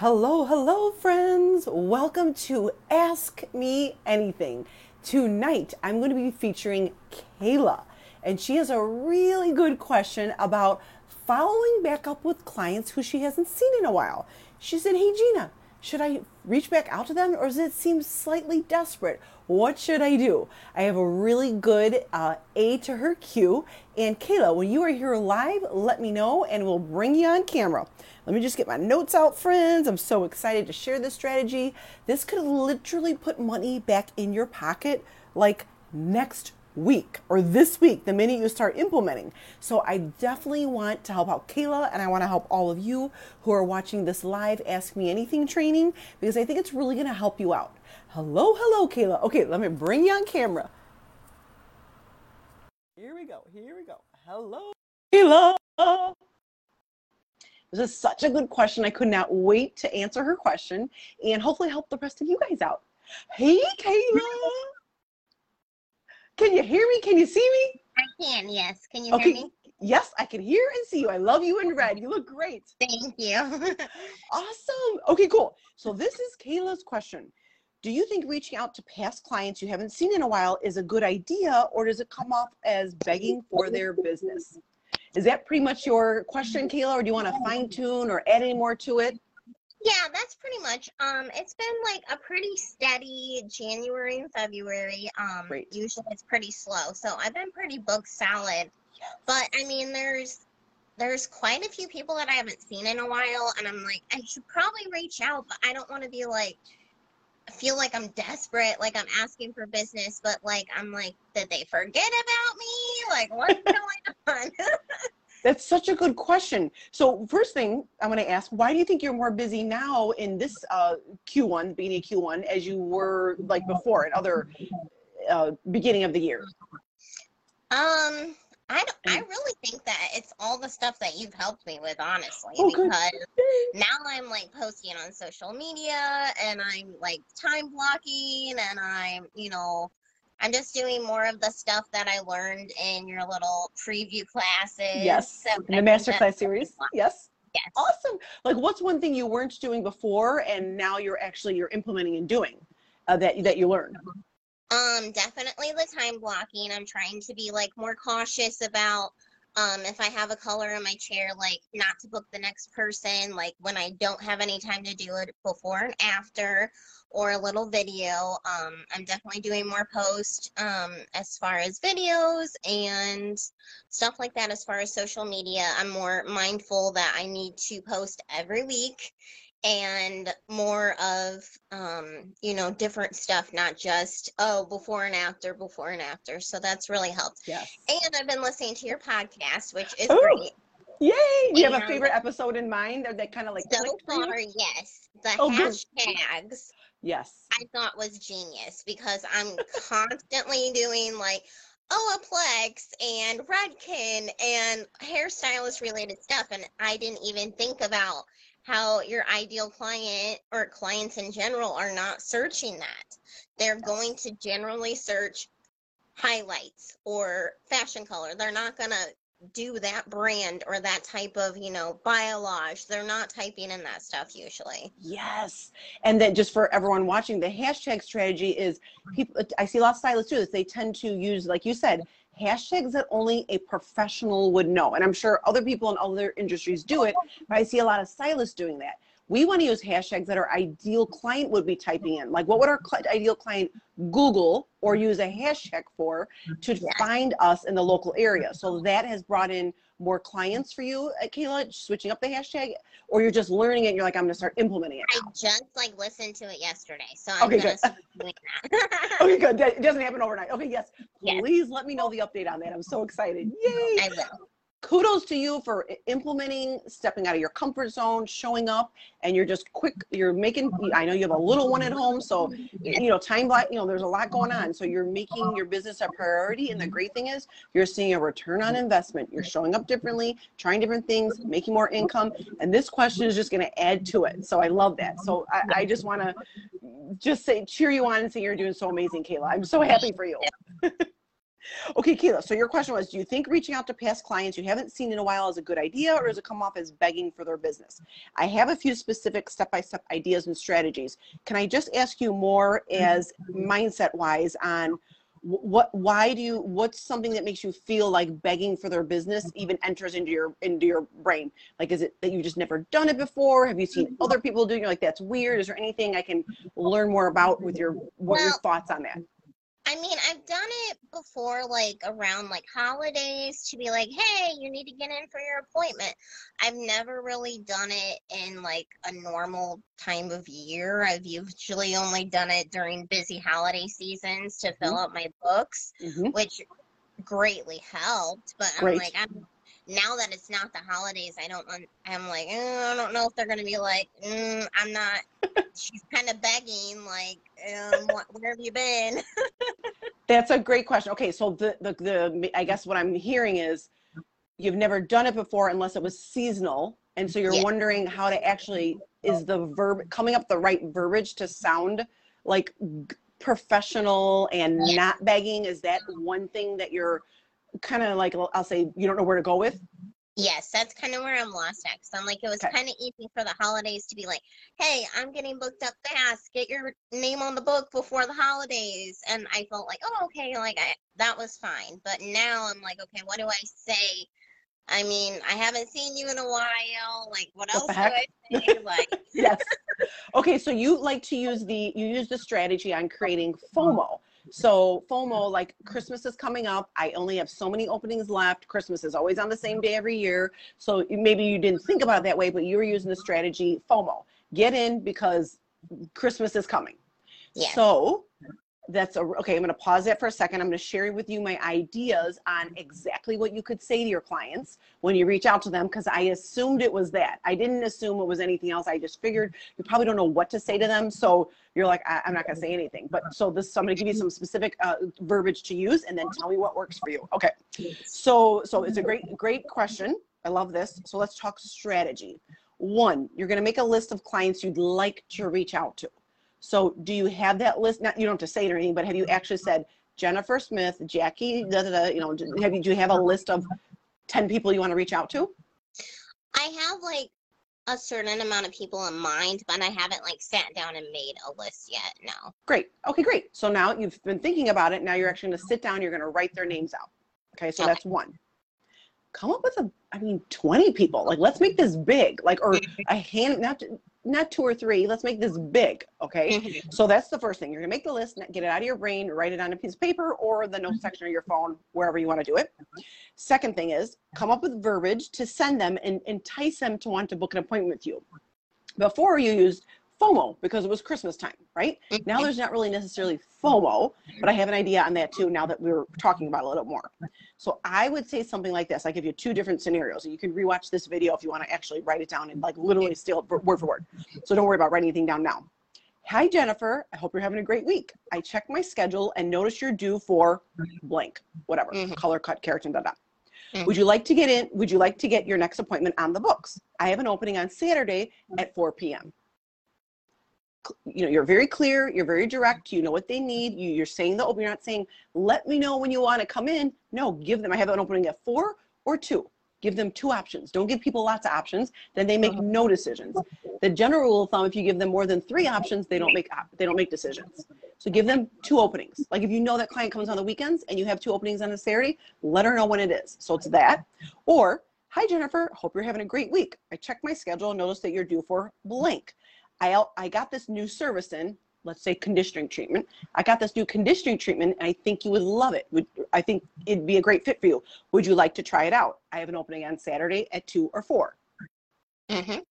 Hello, hello, friends. Welcome to Ask Me Anything. Tonight, I'm going to be featuring Kayla, and she has a really good question about following back up with clients who she hasn't seen in a while. She said, Hey, Gina, should I reach back out to them or does it seem slightly desperate? What should I do? I have a really good uh, A to her Q. And Kayla, when you are here live, let me know and we'll bring you on camera. Let me just get my notes out, friends. I'm so excited to share this strategy. This could literally put money back in your pocket like next week or this week the minute you start implementing. So I definitely want to help out Kayla and I want to help all of you who are watching this live Ask Me Anything training because I think it's really going to help you out. Hello, hello, Kayla. Okay, let me bring you on camera. Here we go. Here we go. Hello, Kayla. This is such a good question. I could not wait to answer her question and hopefully help the rest of you guys out. Hey, Kayla. Can you hear me? Can you see me? I can, yes. Can you okay. hear me? Yes, I can hear and see you. I love you in red. You look great. Thank you. awesome. Okay, cool. So this is Kayla's question. Do you think reaching out to past clients you haven't seen in a while is a good idea or does it come off as begging for their business? Is that pretty much your question, Kayla, or do you want to fine tune or add any more to it? Yeah, that's pretty much. Um, it's been like a pretty steady January and February. Um, Great. usually it's pretty slow, so I've been pretty booked solid. But I mean, there's there's quite a few people that I haven't seen in a while, and I'm like, I should probably reach out, but I don't want to be like, feel like I'm desperate, like I'm asking for business, but like I'm like, did they forget about me? Like, what's going on? That's such a good question. So first thing I'm going to ask, why do you think you're more busy now in this uh, Q1, beginning of Q1, as you were like before at other uh, beginning of the year? Um, I don't, I really think that it's all the stuff that you've helped me with, honestly, oh, because now I'm like posting on social media and I'm like time blocking and I'm, you know, I'm just doing more of the stuff that I learned in your little preview classes. Yes. So in the masterclass series. Yes. Yes. Awesome. Like what's one thing you weren't doing before and now you're actually you're implementing and doing uh, that that you learned? Um definitely the time blocking. I'm trying to be like more cautious about um if I have a color in my chair like not to book the next person like when I don't have any time to do it before and after or a little video. Um, I'm definitely doing more posts um, as far as videos and stuff like that. As far as social media, I'm more mindful that I need to post every week and more of um, you know different stuff not just oh before and after before and after so that's really helped yes and i've been listening to your podcast which is Ooh. great Yay! Do you have a favorite episode in mind that, that kind of like so far? Yes, the oh, hashtags. Yes. I thought was genius because I'm constantly doing like Olaplex and Redken and hairstylist related stuff. And I didn't even think about how your ideal client or clients in general are not searching that. They're going to generally search highlights or fashion color. They're not going to do that brand or that type of you know biolage they're not typing in that stuff usually yes and then just for everyone watching the hashtag strategy is people i see a lot of stylists do this they tend to use like you said hashtags that only a professional would know. And i'm sure other people in other industries do it but i see a lot of stylists doing that we want to use hashtags that our ideal client would be typing in. Like, what would our cl- ideal client Google or use a hashtag for to yes. find us in the local area? So that has brought in more clients for you, uh, Kayla, switching up the hashtag, or you're just learning it and you're like, I'm going to start implementing it. Now. I just like listened to it yesterday. So I'm okay, good. okay, good. It doesn't happen overnight. Okay, yes. Please let me know the update on that. I'm so excited. Yay. I will kudos to you for implementing, stepping out of your comfort zone, showing up, and you're just quick. You're making. I know you have a little one at home, so you know time. Block you know, there's a lot going on, so you're making your business a priority. And the great thing is, you're seeing a return on investment. You're showing up differently, trying different things, making more income, and this question is just going to add to it. So I love that. So I, I just want to just say cheer you on and say you're doing so amazing, Kayla. I'm so happy for you. Okay, Kayla. So your question was, do you think reaching out to past clients you haven't seen in a while is a good idea, or does it come off as begging for their business? I have a few specific step-by-step ideas and strategies. Can I just ask you more mm-hmm. as mindset-wise on what why do you what's something that makes you feel like begging for their business mm-hmm. even enters into your into your brain? Like is it that you've just never done it before? Have you seen mm-hmm. other people doing it? Like that's weird. Is there anything i can learn more about with your what are your thoughts on that I mean, I've done it before, like around like holidays to be like, hey, you need to get in for your appointment. I've never really done it in like a normal time of year. I've usually only done it during busy holiday seasons to fill out my books, Mhm. which greatly helped. But I'm like, I'm now that it's not the holidays, I don't. I'm like, eh, I don't know if they're gonna be like, mm, I'm not. She's kind of begging, like, um, what, where have you been? That's a great question. Okay, so the, the the I guess what I'm hearing is you've never done it before unless it was seasonal, and so you're Yeah. wondering how to actually is the verb coming up the right verbiage to sound like g- professional and Yeah. not begging. Is that one thing that you're kind of like I'll say you don't know where to go with? Yes, that's kind of where I'm lost at. 'cause I'm like, it was Okay. kind of easy for the holidays to be like, hey, I'm getting booked up fast. Get your name on the book before the holidays. And I felt like, oh, okay, like I that was fine. But now I'm like, okay, what do I say? I mean, I haven't seen you in a while. Like, what, What else do? I say? Like, yes. Okay, so you like to use the you use the strategy on creating FOMO. So FOMO, like Christmas is coming up. I only have so many openings left. Christmas is always on the same day every year. So maybe you didn't think about it that way, but you were using the strategy FOMO. Get in because Christmas is coming. Yes. So that's a okay. I'm to pause that for a second. I'm to share with you my ideas on exactly what you could say to your clients when you reach out to them because I assumed it was that. I didn't assume it was anything else. I just figured you probably don't know what to say to them. So you're like, I, am not to say anything. But so this, so I'm to give you some specific uh, verbiage to use and then tell me what works for you. Okay. So, so it's a great, great question. I love this. So let's talk strategy. One, you're to make a list of clients you'd like to reach out to. So do you have that list? Not, you don't have to say it or anything, but have you actually said Jennifer Smith, Jackie, da, da, da, you know, do- have you, do you have a list of 10 people you want to reach out to? I have like a certain amount of people in mind, but I haven't like sat down and made a list yet. No. Great. Okay, great. So now you've been thinking about it. Now you're actually going to sit down, you're going to write their names out. Okay, so Okay. that's one. Come up with a, I mean, 20 people. Like, let's make this big. Like, or a hand, not not two or three. Let's make this big. Okay. Mhm. So that's the first thing. You're gonna make the list, get it out of your brain, write it on a piece of paper or the notes section of your phone, wherever you want to do it. Second thing is come up with verbiage to send them and entice them to want to book an appointment with you. Before you used FOMO because it was Christmas time, right? Now there's not really necessarily FOMO, but I have an idea on that too now that we're talking about a little more. So I would say something like this. I give you two different scenarios. You can rewatch this video if you want to actually write it down and like literally steal it word for word. So don't worry about writing anything down now. Hi Jennifer, I hope you're having a great week. I checked my schedule and noticed you're due for blank, whatever, Mhm. color cut, keratin, da da. Mhm. Would you like to get in? Would you like to get your next appointment on the books? I have an opening on Saturday at 4 p.m. You know, you're very clear, you're very direct, you know what they need. You, you're saying the open, you're not saying, let me know when you want to come in. No, give them, I have an opening at four or two. Give them two options. Don't give people lots of options, then they make uh-huh. no decisions. The general rule of thumb, if you give them more than three options, they don't make uh, they don't make decisions. So give them two openings. Like if you know that client comes on the weekends and you have two openings on a Saturday, let her know when it is. So it's that. Or, hi Jennifer, hope you're having a great week. I checked my schedule and noticed that you're due for blank. I I got this new service in, let's say conditioning treatment. I got this new conditioning treatment and I think you would love it. Would I think it'd be a great fit for you. Would you like to try it out? I have an opening on Saturday at 2 or 4. Mhm.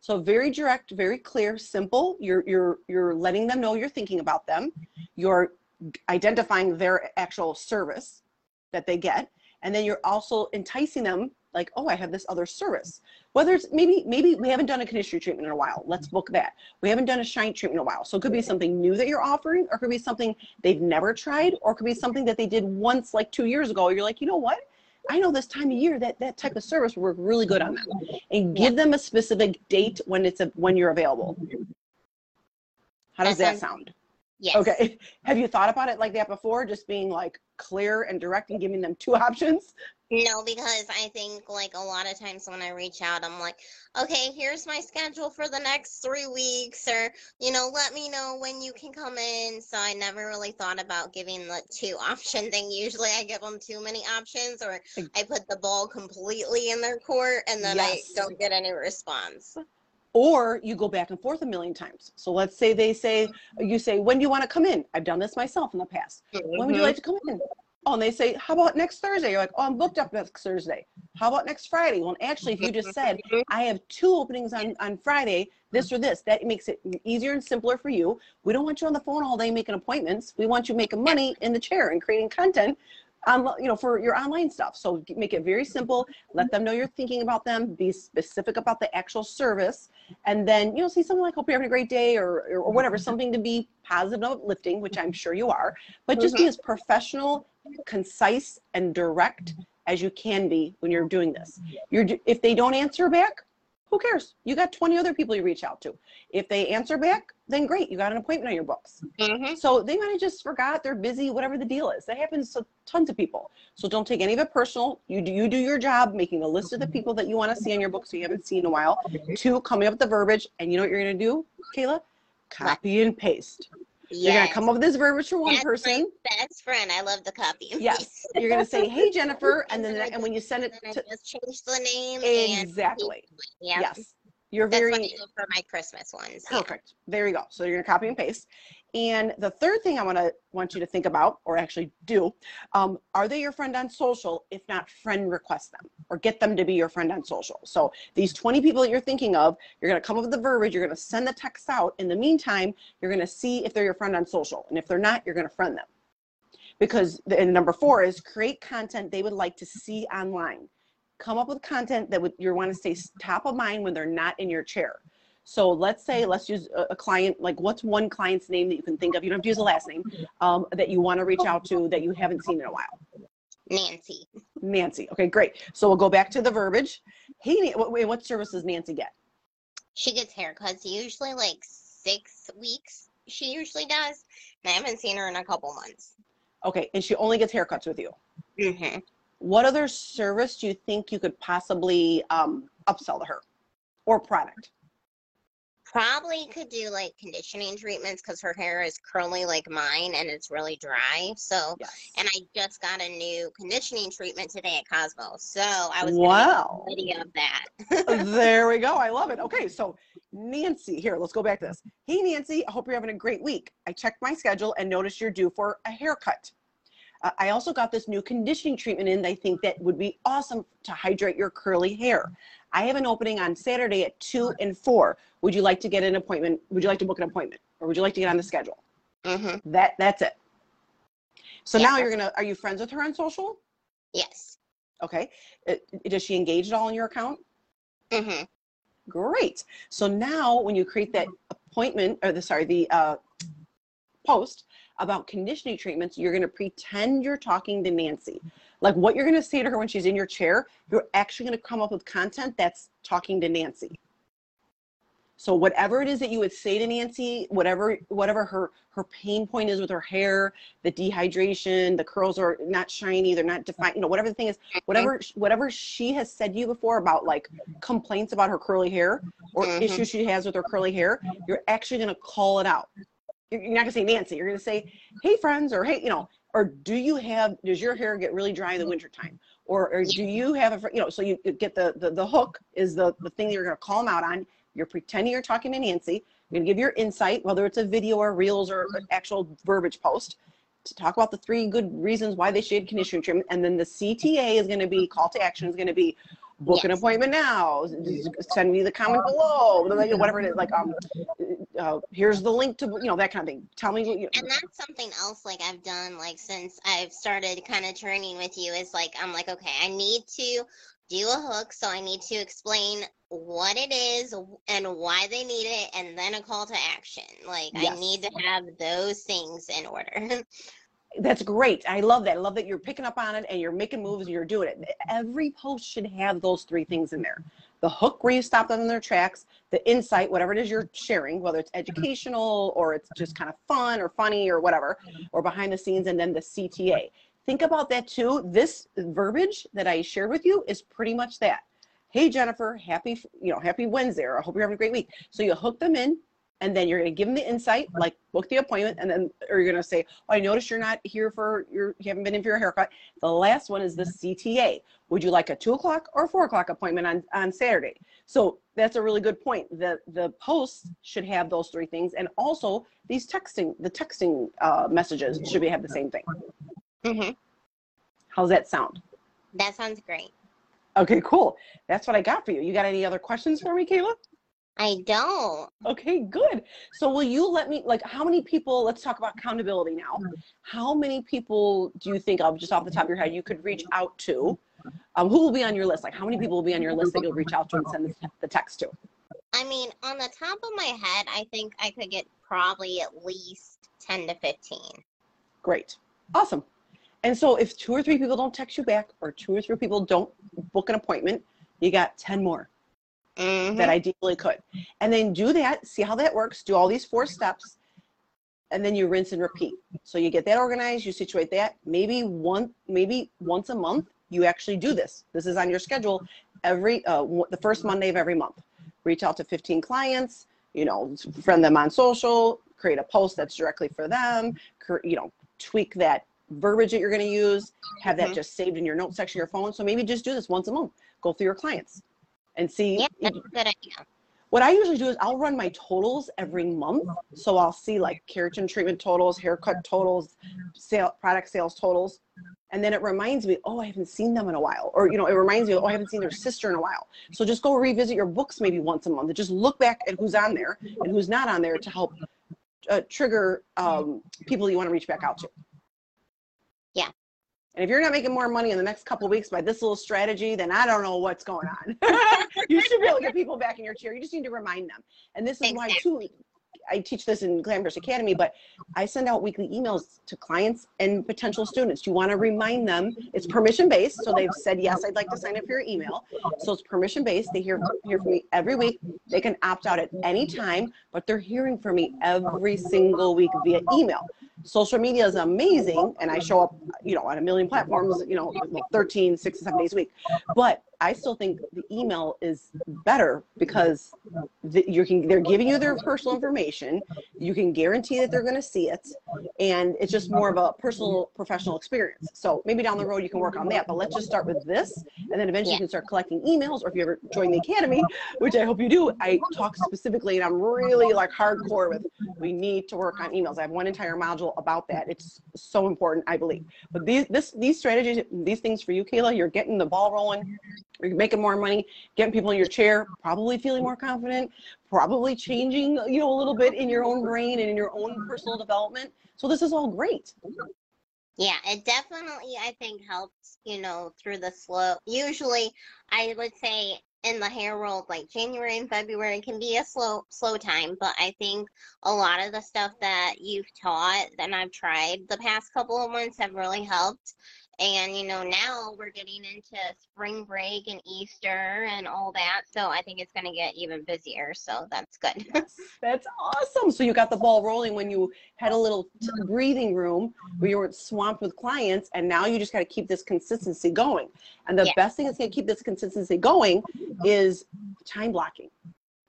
So very direct, very clear, simple. You're you're you're letting them know you're thinking about them. You're identifying their actual service that they get, and then you're also enticing them like, oh, I have this other service. Whether it's maybe maybe we haven't done a conditioner treatment in a while. Let's mm-hmm. book that. We haven't done a shine treatment in a while. So it could be mm-hmm. something new that you're offering, or it could be something they've never tried, or it could be something that they did once like two years ago. You're like, you know what? I know this time of year that that type of service will work really good on them and give them a specific date when it's a, when you're available. How does That that sound? Yes. Okay. Have you thought about it like that before? Just being like clear and direct and giving them two options? No, because I think like a lot of times when I reach out, I'm like, okay, here's my schedule for the next three weeks, or you know, let me know when you can come in. So I never really thought about giving the two option thing. Usually I give them too many options, or I put the ball completely in their court, and then Yes. I don't get any response. Or you go back and forth a million times. So let's say they say, you say, when do you want to come in? I've done this myself in the past. When would you Mhm. like to come in? Oh, and they say, how about next Thursday? You're like, oh, I'm booked up next Thursday. How about next Friday? Well, actually, if you just said, I have two openings on, on Friday, this or this, that makes it easier and simpler for you. We don't want you on the phone all day making appointments. We want you making money in the chair and creating content on, you know, for your online stuff. So make it very simple. Let them know you're thinking about them. Be specific about the actual service. And then, you know, see something like, hope you're having a great day or, or, or whatever, mm-hmm. something to be positive, and uplifting, which I'm sure you are. But just be mm-hmm. as professional, concise, and direct as you can be when you're doing this. You're, if they don't answer back, who cares? You got 20 other people you reach out to. If they answer back, then great, you got an appointment on your books. Mhm. So they might have just forgot, they're busy, whatever the deal is. That happens to tons of people. So don't take any of it personal. You do you do your job making a list of the people that you want to see on your books you haven't seen in a while. Two, coming up with the verbiage, and you know what you're gonna do, Kayla? Copy and paste. You're gonna come up with this verbiage for one That's my person. best friend. I love the copy. Yes. You're gonna say, "Hey Jennifer," and then and when you send it to just change the name. and exactly, Yeah. yes, you're That's very what I do for my Christmas ones. yeah. There you go. So you're gonna copy and paste. And the third thing I want to want you to think about, or actually do, um, are they your friend on social? If not, friend request them or get them to be your friend on social. So these 20 people that you're thinking of, you're gonna come up with the verbiage. You're gonna send the text out. In the meantime, you're gonna see if they're your friend on social, and if they're not, you're gonna friend them. Because the, and number four is create content they would like to see online. Come up with content that would you want to stay top of mind when they're not in your chair. So let's say, let's use a, a client, like what's one client's name that you can think of? You don't have to use a last name um, that you want to reach out to that you haven't seen in a while. Nancy. Nancy. Okay, great. So we'll go back to the verbiage. Hey, what, what service does Nancy get? She gets haircuts usually like six weeks. She usually does. And I haven't seen her in a couple months. Okay, and she only gets haircuts with you. Mm-hmm. What other service do you think you could possibly um, upsell to her or product? Probably could do like conditioning treatments because her hair is curly like mine and it's really dry. So, Yes. and I just got a new conditioning treatment today at Cosmo. So I was Wow. a video of that. there we go. I love it. Okay, so Nancy, here, let's go back to this. Hey, Nancy, I hope you're having a great week. I checked my schedule and noticed you're due for a haircut. Uh, I also got this new conditioning treatment in. I think that would be awesome to hydrate your curly hair. I have an opening on Saturday at two and four. Would you like to get an appointment? Would you like to book an appointment, or would you like to get on the schedule? hmm That that's it. So Yeah, now you're gonna. Are you friends with her on social? Yes. Okay. Uh, does she engage at all in your account? hmm Great. So now when you create that appointment or the sorry, the uh, post about conditioning treatments, you're going to pretend you're talking to Nancy. Like what you're going to say to her when she's in your chair, you're actually going to come up with content that's talking to Nancy. So whatever it is that you would say to Nancy, whatever whatever her her pain point is with her hair, the dehydration, the curls are not shiny, they're not defined, you know, whatever the thing is, whatever whatever she has said to you before about like complaints about her curly hair or Mhm. issues she has with her curly hair, you're actually going to call it out. You're you're not to say Nancy, you're going to say, "Hey friends," or "Hey, you know," or "Do you have does your hair get really dry in the mm-hmm. wintertime?" Or, or do you have a you know, so you you get the the, the hook is the the thing that you're going to call them out on. You're pretending you're talking to Nancy. You're going to give your insight, whether it's a video or reels or an actual verbiage post, to talk about the three good reasons why they should get conditioning treatment. And then the CTA is going to be call to action is going to be book an appointment now. s- Send me the comment below, you know, whatever it is. Like, um, uh, here's the link to, you know, that kind of thing. Tell me, what you, And that's something else like I've done like since I've started kind of training with you is like I'm like okay I need to do a hook so I need to explain what it is and why they need it and then a call to action like Yes. I need to have those things in order that's great. I love that. I love that you're picking up on it and you're making moves and you're doing it. Every post should have those three things in there. the hook where you stop them in their tracks, the insight, whatever it is you're sharing, whether it's mm-hmm. educational or it's just kind of fun or funny or whatever, mm-hmm. or behind the scenes, and then the CTA. Think about that too. This verbiage that I shared with you is pretty much that. Hey Jennifer, happy you know happy Wednesday, or I hope you're having a great week. So you hook them in, and then you're going to give them the insight, like book the appointment, and then or you're going to say, "Oh, I noticed you're not here for your you haven't been in for your haircut." The last one is the CTA. Would you like a two o'clock or four o'clock appointment on on Saturday? So that's a really good point. The the posts should have those three things, and also these texting the texting uh, messages should be have the same thing. Mm-hmm. How's that sound? That sounds great. Okay, cool. That's what I got for you. You got any other questions for me, Kayla? I don't. Okay, good. So will you let me like how many people let's talk about accountability now. How many people do you think of just off the top of your head you could reach out to? Um, who will be on your list? Like how many people will be on your list that you'll reach out to and send the, the text to? I mean, on the top of my head, I think I could get probably at least 10 to 15. Great. Awesome. And so if two or three people don't text you back or two or three people don't book an appointment, you got 10 more. Mhm. that ideally could. And then do that, see how that works, do all these four steps, and then you rinse and repeat. So you get that organized, you situate that. Maybe one, maybe once a month, you actually do this. This is on your schedule every uh, the first Monday of every month. Reach out to 15 clients, you know, friend them on social, create a post that's directly for them, you know, tweak that verbiage that you're going to use, have that Mhm. just saved in your notes section of your phone. So maybe just do this once a month. Go through your clients and see Yeah, that's a good idea. what I usually do is I'll run my totals every month. So I'll see like keratin treatment totals, haircut totals, sale, product sales totals. And then it reminds me, oh, I haven't seen them in a while. Or, you know, it reminds me, oh, I haven't seen their sister in a while. So just go revisit your books maybe once a month and just look back at who's on there and who's not on there to help uh, trigger um, people you want to reach back out to. And if you're not making more money in the next couple of weeks by this little strategy, then I don't know what's going on. you should be able to get people back in your chair. You just need to remind them. And this is why too I teach this in Glamorous Academy, but I send out weekly emails to clients and potential students. You want to remind them it's permission based. So they've said, yes, I'd like to sign up for your email. So it's permission based. They hear, hear from me every week. They can opt out at any time, but they're hearing from me every single week via email. Social media is amazing. And I show up, you know, on a million platforms, you know, 13, six, seven days a week. But I still think the email is better because the, you can they're giving you their personal information. You can guarantee that they're going to see it, and it's just more of a personal professional experience. So maybe down the road you can work on that. But let's just start with this, and then eventually you can start collecting emails. Or if you ever join the academy, which I hope you do, I talk specifically, and I'm really like hardcore with. We need to work on emails. I have one entire module about that. It's so important, I believe. But these this these strategies, these things for you, Kayla, you're getting the ball rolling you're making more money, getting people in your chair, probably feeling more confident, probably changing, you know, a little bit in your own brain and in your own personal development. So this is all great. Yeah, it definitely, I think, helps, you know, through the slow. Usually, I would say in the hair world, like January and February can be a slow, slow time. But I think a lot of the stuff that you've taught and I've tried the past couple of months have really helped. And, you know, now we're getting into spring break and Easter and all that. So I think it's going to get even busier. So that's good. That's awesome. So you got the ball rolling when you had a little breathing room where you weren't swamped with clients, and now you just got to keep this consistency going. And the Yeah. best thing that's going to keep this consistency going is time blocking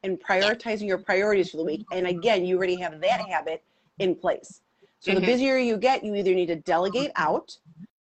and prioritizing your priorities for the week. And again, you already have that habit in place. So the Mhm. busier you get, you either need to delegate out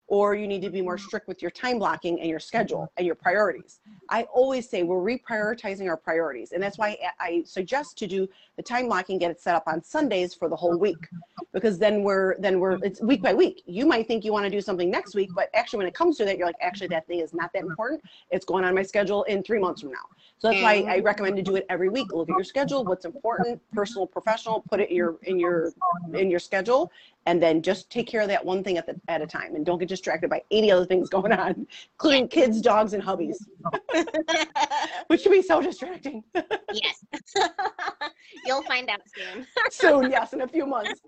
or you need to be more strict with your time blocking and your schedule mm-hmm. and your priorities. I always say we're reprioritizing our priorities. And that's why I suggest to do the time blocking, get it set up on Sundays for the whole week. Because then we're then we're it's week by week. You might think you want to do something next week, but actually when it comes to that, you're like, actually that thing is not that important. It's going on my schedule in three months from now. So that's why I recommend to do it every week. Look at your schedule, what's important, personal, professional, put it in your in your in your schedule, and then just take care of that one thing at the at a time and don't get distracted by any other things going on, including kids, dogs, and hubbies, which can be so distracting. yes. You'll find out soon. Soon, yes, in a few months.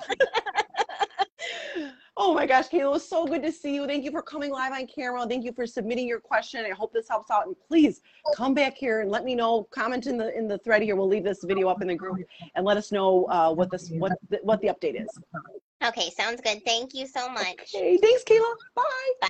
oh, my gosh, Kayla, it was so good to see you. Thank you for coming live on camera. Thank you for submitting your question. I hope this helps out. And please come back here and let me know. Comment in the in the thread here. We'll leave this video up in the group and let us know uh, what this what the, what the update is. Okay, sounds good. Thank you so much. Okay, thanks, Kayla. Bye. Bye.